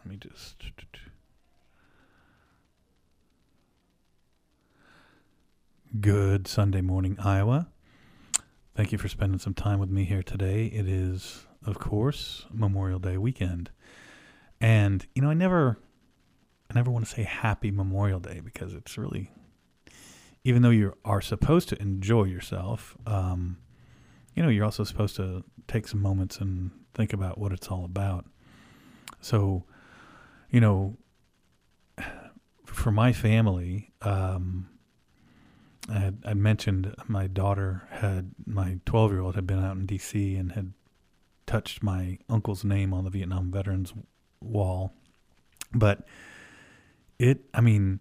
Let me just. Good Sunday morning, Iowa. Thank you for spending some time with me here today. It is, of course, Memorial Day weekend. And, you know, I never I never want to say happy Memorial Day because it's really even though you are supposed to enjoy yourself, um, you know, you're also supposed to take some moments and think about what it's all about. So, you know, for my family, um, I, had, I mentioned my daughter had my 12 year old had been out in D.C. and had touched my uncle's name on the Vietnam Veterans Wall, but it, I mean,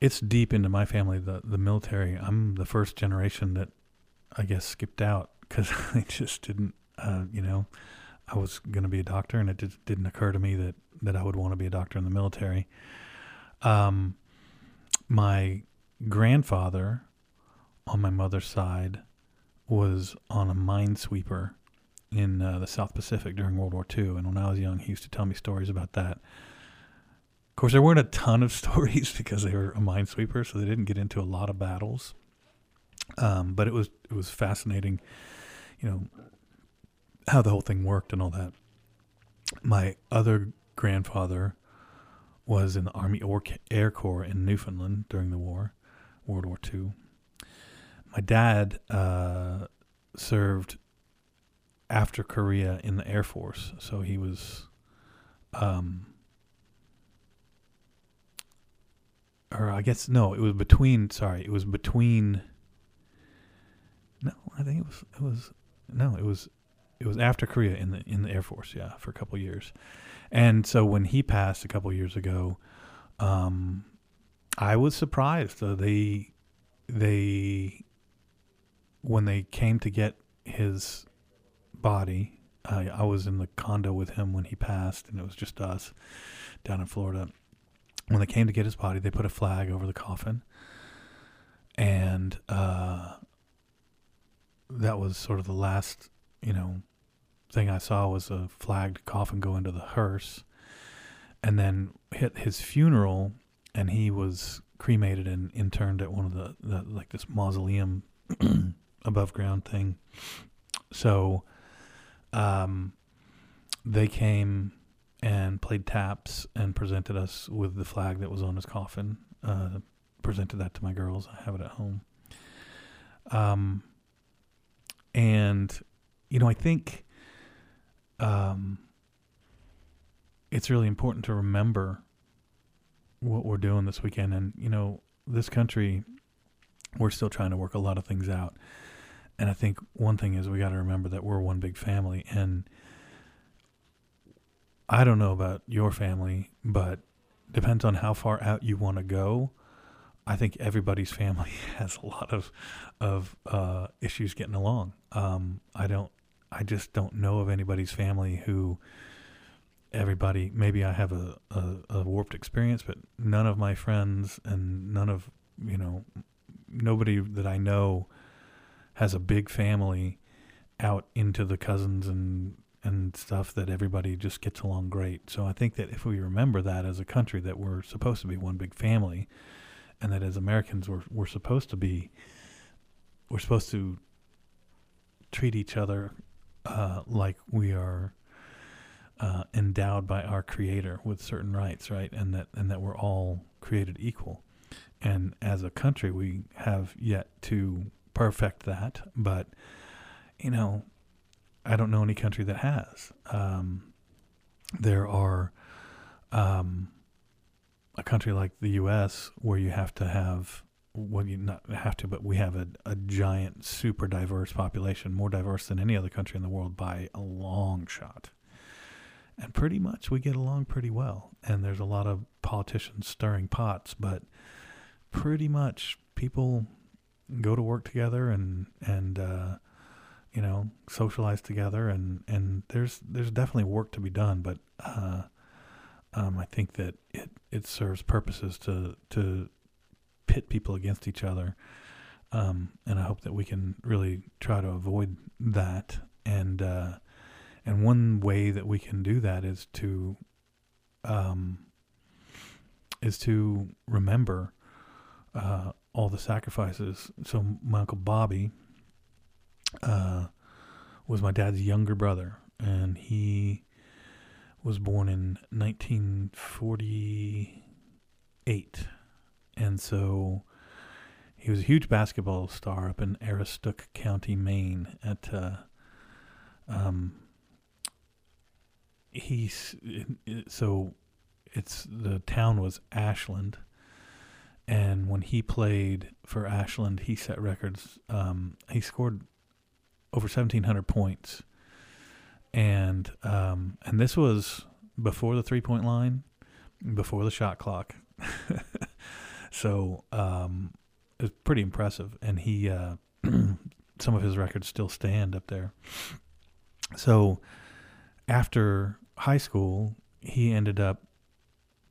it's deep into my family. The the military. I'm the first generation that I guess skipped out because I just didn't. Uh, you know, I was going to be a doctor, and it just didn't occur to me that that I would want to be a doctor in the military. Um, my grandfather on my mother's side was on a minesweeper in uh, the South Pacific during World War II, and when I was young, he used to tell me stories about that. Of course, there weren't a ton of stories because they were a minesweeper, so they didn't get into a lot of battles. Um, but it was it was fascinating, you know, how the whole thing worked and all that. My other grandfather was in the Army Air Corps in Newfoundland during the war, World War II. My dad uh, served after Korea in the Air Force, so he was um, or I guess no, it was between. Sorry, it was between. No, I think it was. It was no, it was. It was after Korea in the in the Air Force, yeah, for a couple years, and so when he passed a couple years ago, um, I was surprised. Uh, they they when they came to get his body, I, I was in the condo with him when he passed, and it was just us down in Florida. When they came to get his body, they put a flag over the coffin, and uh, that was sort of the last, you know, thing I saw was a flagged coffin go into the hearse, and then hit his funeral, and he was cremated and interned at one of the, the like this mausoleum above ground thing. So, um, they came and played taps and presented us with the flag that was on his coffin. Uh, presented that to my girls. I have it at home. Um, and you know, I think um, it's really important to remember what we're doing this weekend. And you know, this country, we're still trying to work a lot of things out. And I think one thing is we got to remember that we're one big family and I don't know about your family, but depends on how far out you want to go. I think everybody's family has a lot of of uh, issues getting along. Um, I don't. I just don't know of anybody's family who everybody. Maybe I have a, a, a warped experience, but none of my friends and none of you know nobody that I know has a big family out into the cousins and and stuff that everybody just gets along great. So I think that if we remember that as a country that we're supposed to be one big family and that as Americans we're we're supposed to be we're supposed to treat each other uh, like we are uh, endowed by our creator with certain rights, right? And that and that we're all created equal. And as a country we have yet to perfect that, but you know, I don't know any country that has. Um, there are um, a country like the U.S. where you have to have well, you not have to, but we have a, a giant, super diverse population, more diverse than any other country in the world by a long shot. And pretty much we get along pretty well. And there's a lot of politicians stirring pots, but pretty much people go to work together and and uh, you know, socialize together, and and there's there's definitely work to be done, but uh, um, I think that it it serves purposes to to pit people against each other, um, and I hope that we can really try to avoid that. And uh, and one way that we can do that is to um, is to remember uh, all the sacrifices. So my uncle Bobby uh, was my dad's younger brother, and he was born in 1948, and so he was a huge basketball star up in Aroostook County, Maine. At uh, um, he's so it's the town was Ashland, and when he played for Ashland, he set records. Um, he scored over seventeen hundred points, and um, and this was before the three point line, before the shot clock. so um, it was pretty impressive, and he uh, some of his records still stand up there. So after high school, he ended up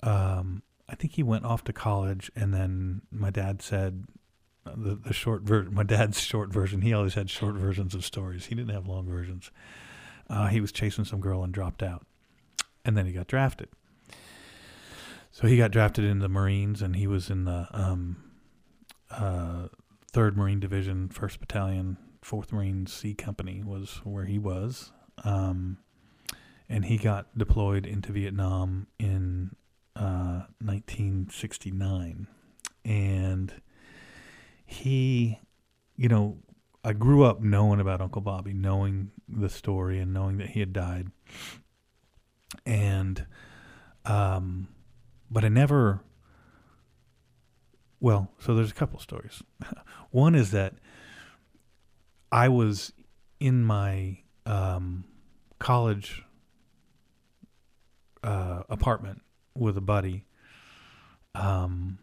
um, I think he went off to college, and then my dad said uh, the the short version. My dad's short version. He always had short versions of stories. He didn't have long versions. Uh, he was chasing some girl and dropped out, and then he got drafted. So he got drafted into the Marines, and he was in the um, uh, Third Marine Division, First Battalion, Fourth Marine C Company was where he was. Um, and he got deployed into Vietnam in 1969, uh, and he, you know, I grew up knowing about Uncle Bobby, knowing the story, and knowing that he had died, and, um, but I never. Well, so there's a couple stories. One is that I was in my um, college uh, apartment with a buddy um,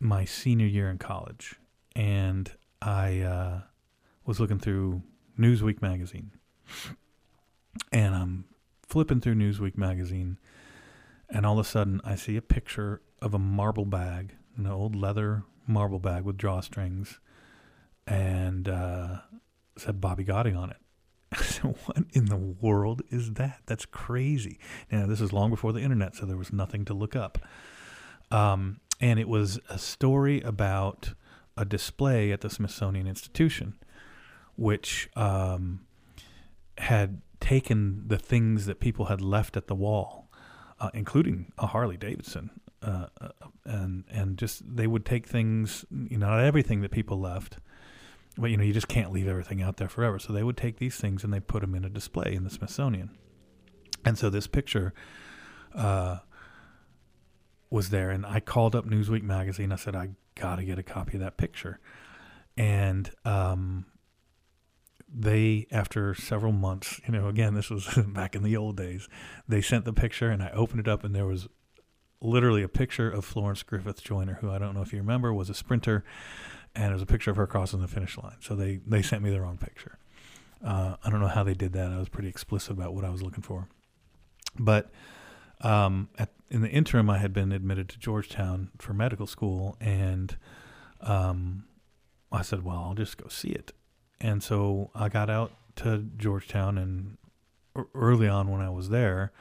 my senior year in college, and I uh, was looking through Newsweek magazine, and I'm flipping through Newsweek magazine, and all of a sudden I see a picture of a marble bag, an old leather marble bag with drawstrings, and uh, said Bobby Gotti on it. what in the world is that? That's crazy. Now, this is long before the internet, so there was nothing to look up. Um, and it was a story about a display at the Smithsonian Institution, which um, had taken the things that people had left at the wall, uh, including a Harley Davidson, uh, uh, and and just they would take things, you know, not everything that people left, but you know you just can't leave everything out there forever. So they would take these things and they put them in a display in the Smithsonian. And so this picture uh, was there, and I called up Newsweek magazine. I said I got to get a copy of that picture, and um, they after several months, you know, again this was back in the old days, they sent the picture, and I opened it up, and there was literally a picture of Florence Griffith Joyner, who I don't know if you remember was a sprinter and it was a picture of her crossing the finish line. So they they sent me the wrong picture. Uh, I don't know how they did that. I was pretty explicit about what I was looking for, but um, at, in the interim, I had been admitted to Georgetown for medical school, and um, I said, "Well, I'll just go see it." And so I got out to Georgetown, and early on when I was there,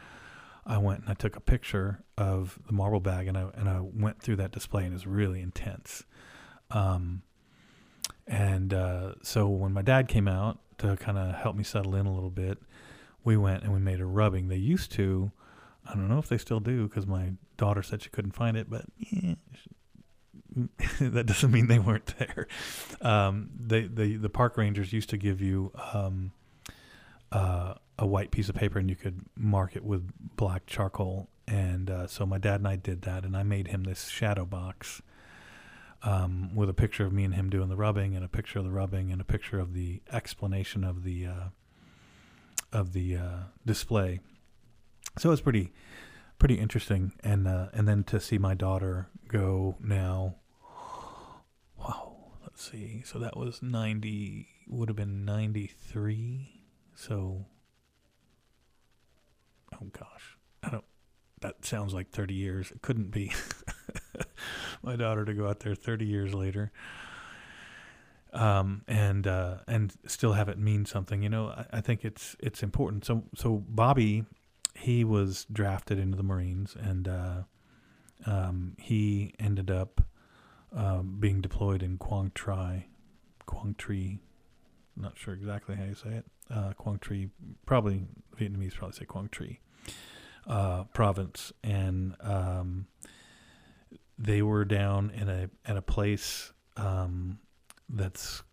I went and I took a picture of the marble bag, and I and I went through that display, and it was really intense. Um, and uh, so when my dad came out to kind of help me settle in a little bit, we went and we made a rubbing. They used to, I don't know if they still do because my daughter said she couldn't find it, but yeah, that doesn't mean they weren't there. Um, they, the the park rangers used to give you um, uh, a white piece of paper and you could mark it with black charcoal. And uh, so my dad and I did that, and I made him this shadow box um, with a picture of me and him doing the rubbing, and a picture of the rubbing, and a picture of the explanation of the uh, of the uh, display. So it's pretty pretty interesting, and uh, and then to see my daughter go now. Wow, let's see. So that was ninety. Would have been ninety three. So. Oh gosh, I don't. That sounds like thirty years. It couldn't be. my daughter to go out there 30 years later um, and uh, and still have it mean something. You know, I, I, think it's it's important. So so Bobby he was drafted into the Marines, and uh, um, he ended up um, being deployed in Quang Tri, Quang Tri. Not sure exactly how you say it. Uh, Quang Tri, probably Vietnamese probably say Quang Tri uh, province, and um, they were down in a at a place um, that's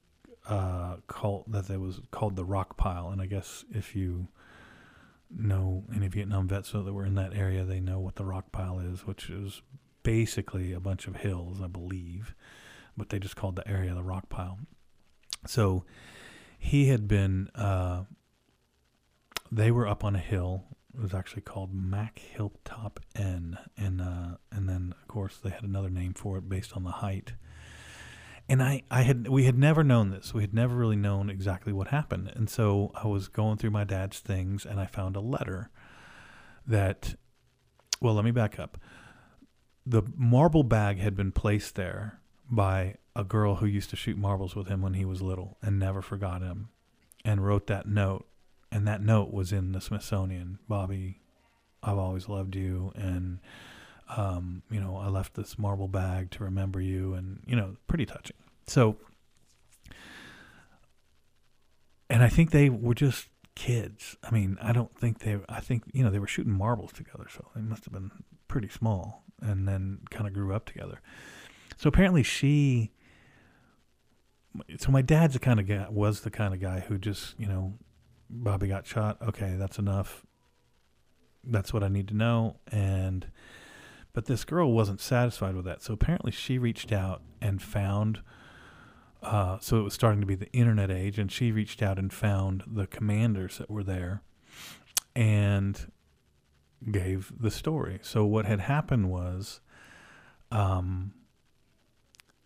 uh, called that they was called the Rock Pile, and I guess if you know any Vietnam vets that were in that area, they know what the Rock Pile is, which is basically a bunch of hills, I believe, but they just called the area the Rock Pile. So he had been. Uh, they were up on a hill. It was actually called Mac Hilltop N, and uh, and then of course they had another name for it based on the height and I, I had we had never known this. We had never really known exactly what happened. And so I was going through my dad's things and I found a letter that well, let me back up. The marble bag had been placed there by a girl who used to shoot marbles with him when he was little and never forgot him and wrote that note. And that note was in the Smithsonian. Bobby, I've always loved you and um, you know, I left this marble bag to remember you, and you know, pretty touching. So, and I think they were just kids. I mean, I don't think they. I think you know they were shooting marbles together, so they must have been pretty small, and then kind of grew up together. So apparently, she. So my dad's the kind of guy was the kind of guy who just you know, Bobby got shot. Okay, that's enough. That's what I need to know, and but this girl wasn't satisfied with that. So apparently she reached out and found. Uh, so it was starting to be the internet age, and she reached out and found the commanders that were there and gave the story. So what had happened was um,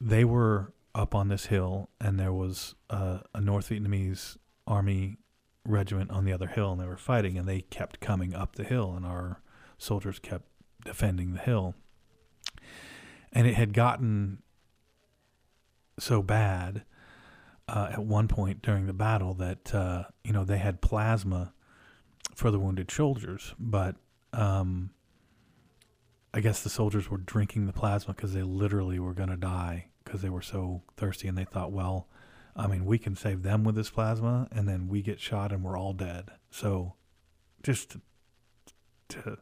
they were up on this hill, and there was a, a North Vietnamese army regiment on the other hill, and they were fighting, and they kept coming up the hill, and our soldiers kept defending the hill. And it had gotten so bad uh, at one point during the battle that uh, you know they had plasma for the wounded soldiers, but um, I guess the soldiers were drinking the plasma because they literally were going to die because they were so thirsty, and they thought, well, I mean, we can save them with this plasma, and then we get shot and we're all dead. So, just to, to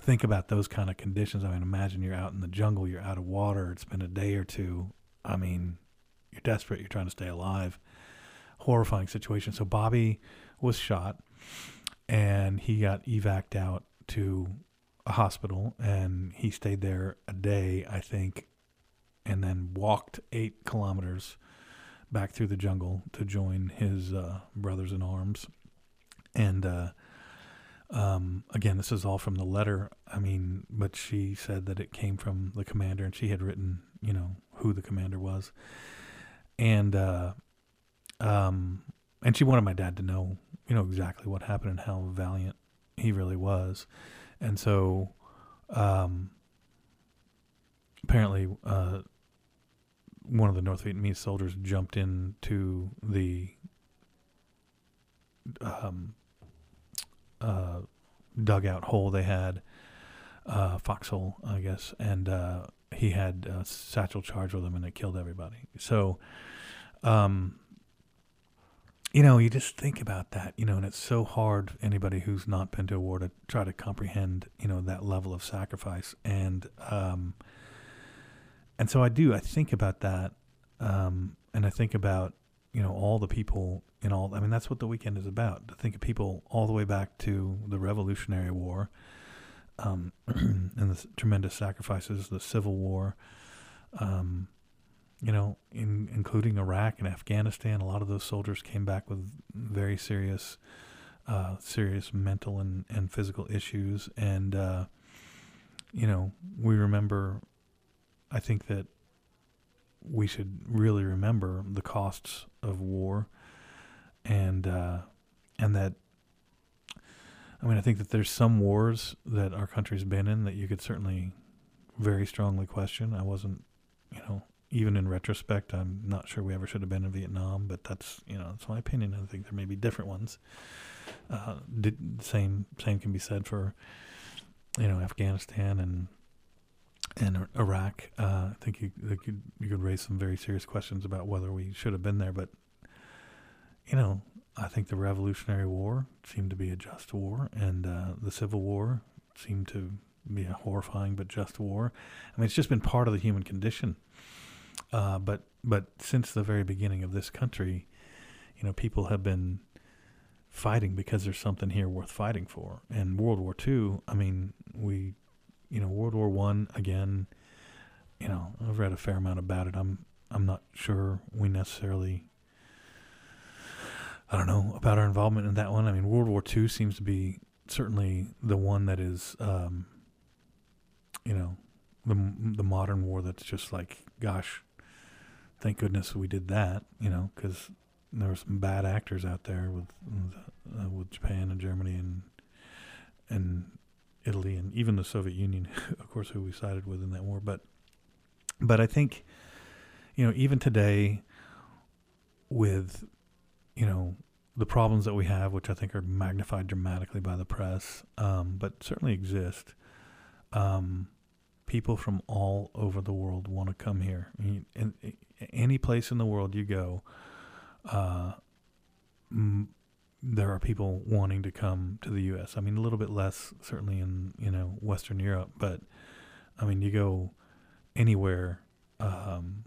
think about those kind of conditions. I mean, imagine you're out in the jungle, you're out of water, it's been a day or two. I mean, you're desperate, you're trying to stay alive. Horrifying situation. So Bobby was shot and he got evac'd out to a hospital and he stayed there a day, I think, and then walked eight kilometers back through the jungle to join his uh, brothers in arms. And uh, um, again, this is all from the letter. I mean, but she said that it came from the commander, and she had written, you know, who the commander was, and uh, um, and she wanted my dad to know, you know, exactly what happened and how valiant he really was, and so, um, apparently, uh, one of the North Vietnamese soldiers jumped into the um, uh, dugout hole they had, uh, foxhole, I guess, and uh, he had a satchel charge with him, and it killed everybody. So, um, you know, you just think about that, you know, and it's so hard anybody who's not been to a war to try to comprehend, you know, that level of sacrifice, and um, and so I do. I think about that, um, and I think about you know all the people in all. I mean, that's what the weekend is about. To think of people all the way back to the Revolutionary War, um, and the tremendous sacrifices, the Civil War. Um, you know, in, including Iraq and Afghanistan, a lot of those soldiers came back with very serious, uh, serious mental and, and physical issues. And, uh, you know, we remember, I think that we should really remember the costs of war and uh, and that I mean I think that there's some wars that our country's been in that you could certainly very strongly question. I wasn't, you know, even in retrospect, I'm not sure we ever should have been in Vietnam, but that's you know that's my opinion. I think there may be different ones. Uh, did, same same can be said for you know Afghanistan and and Iraq. Uh, I think you, you could you could raise some very serious questions about whether we should have been there, but you know I think the Revolutionary War seemed to be a just war, and uh, the Civil War seemed to be a horrifying but just war. I mean, it's just been part of the human condition. Uh, but but since the very beginning of this country, you know, people have been fighting because there's something here worth fighting for. And World War II, I mean, we, you know, World War One again. You know, I've read a fair amount about it. I'm I'm not sure we necessarily I don't know about our involvement in that one. I mean, World War II seems to be certainly the one that is, um, you know, the the modern war that's just like, gosh, thank goodness we did that, you know, because there were some bad actors out there with uh, with Japan and Germany and and Italy and even the Soviet Union, of course, who we sided with in that war. But but I think, you know, even today, with you know, the problems that we have, which I think are magnified dramatically by the press, um, but certainly exist. Um, people from all over the world want to come here. In, any place in the world you go, uh, there are people wanting to come to the U.S. I mean, a little bit less certainly in you know Western Europe, but I mean, you go anywhere. Um,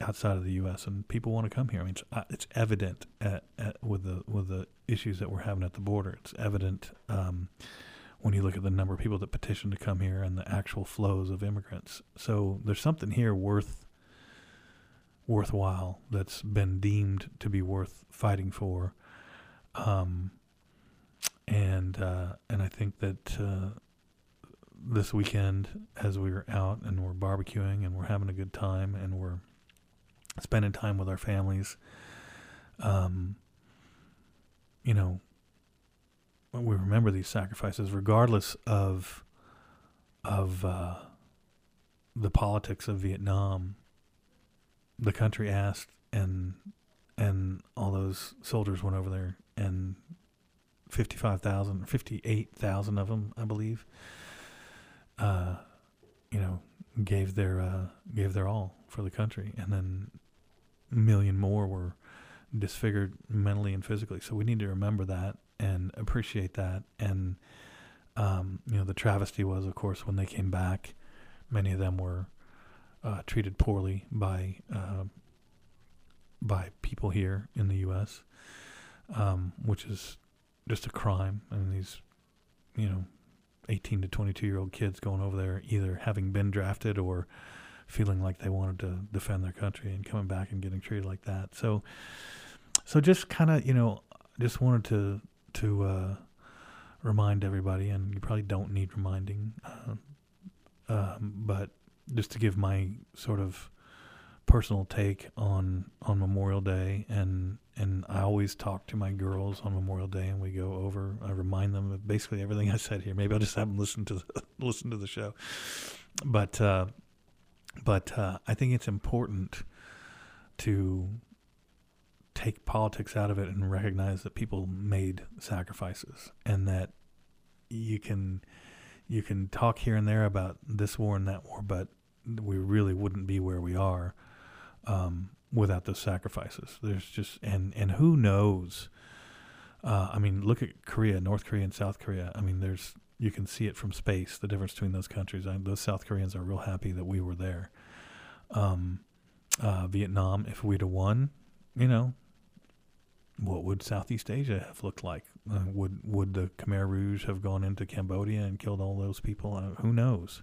outside of the U.S. and people want to come here. I mean, it's, uh, it's evident at, at, with the with the issues that we're having at the border. It's evident um, when you look at the number of people that petition to come here and the actual flows of immigrants. So there's something here worth worthwhile that's been deemed to be worth fighting for. Um, and uh, and I think that uh, this weekend, as we were out and we're barbecuing and we're having a good time and we're spending time with our families. Um, you know, we remember these sacrifices, regardless of of uh, the politics of Vietnam. The country asked, and and all those soldiers went over there, and 55,000, 58,000 of them, I believe, uh, you know, gave their uh, gave their all for the country, and then a million more were disfigured mentally and physically. So we need to remember that and appreciate that. And um, you know, the travesty was, of course, when they came back, many of them were uh, treated poorly by uh, by people here in the U.S., um, which is just a crime. Mean, these, you know, 18 to 22 year old kids going over there, either having been drafted or feeling like they wanted to defend their country and coming back and getting treated like that. So, so just kind of, you know, just wanted to to uh, remind everybody, and you probably don't need reminding, uh, um, but just to give my sort of personal take on on Memorial Day, and and I always talk to my girls on Memorial Day, and we go over. I remind them of basically everything I said here. Maybe I'll just have them listen to the, listen to the show, but uh, but uh, I think it's important to take politics out of it and recognize that people made sacrifices and that you can you can talk here and there about this war and that war, but we really wouldn't be where we are um, without those sacrifices. There's just and and who knows? Uh, I mean, look at Korea, North Korea, and South Korea. I mean, there's you can see it from space the difference between those countries. I, those South Koreans are real happy that we were there. Um, uh, Vietnam, if we'd have won, you know, what would Southeast Asia have looked like? Uh, would would the Khmer Rouge have gone into Cambodia and killed all those people? Uh, who knows?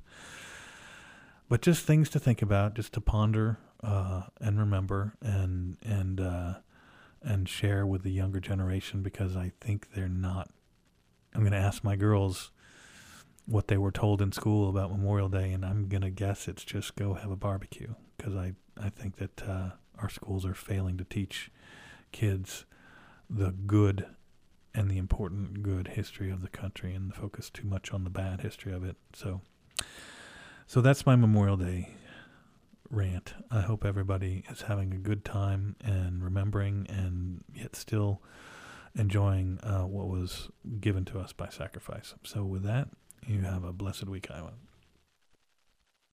But just things to think about, just to ponder uh, and remember, and and uh, and share with the younger generation because I think they're not. I'm going to ask my girls what they were told in school about Memorial Day, and I'm going to guess it's just go have a barbecue because I, I think that uh, our schools are failing to teach kids the good and the important good history of the country and focus too much on the bad history of it. So, so that's my Memorial Day rant. I hope everybody is having a good time and remembering and yet still enjoying uh, what was given to us by sacrifice. So, with that, you have a blessed week, Iowa.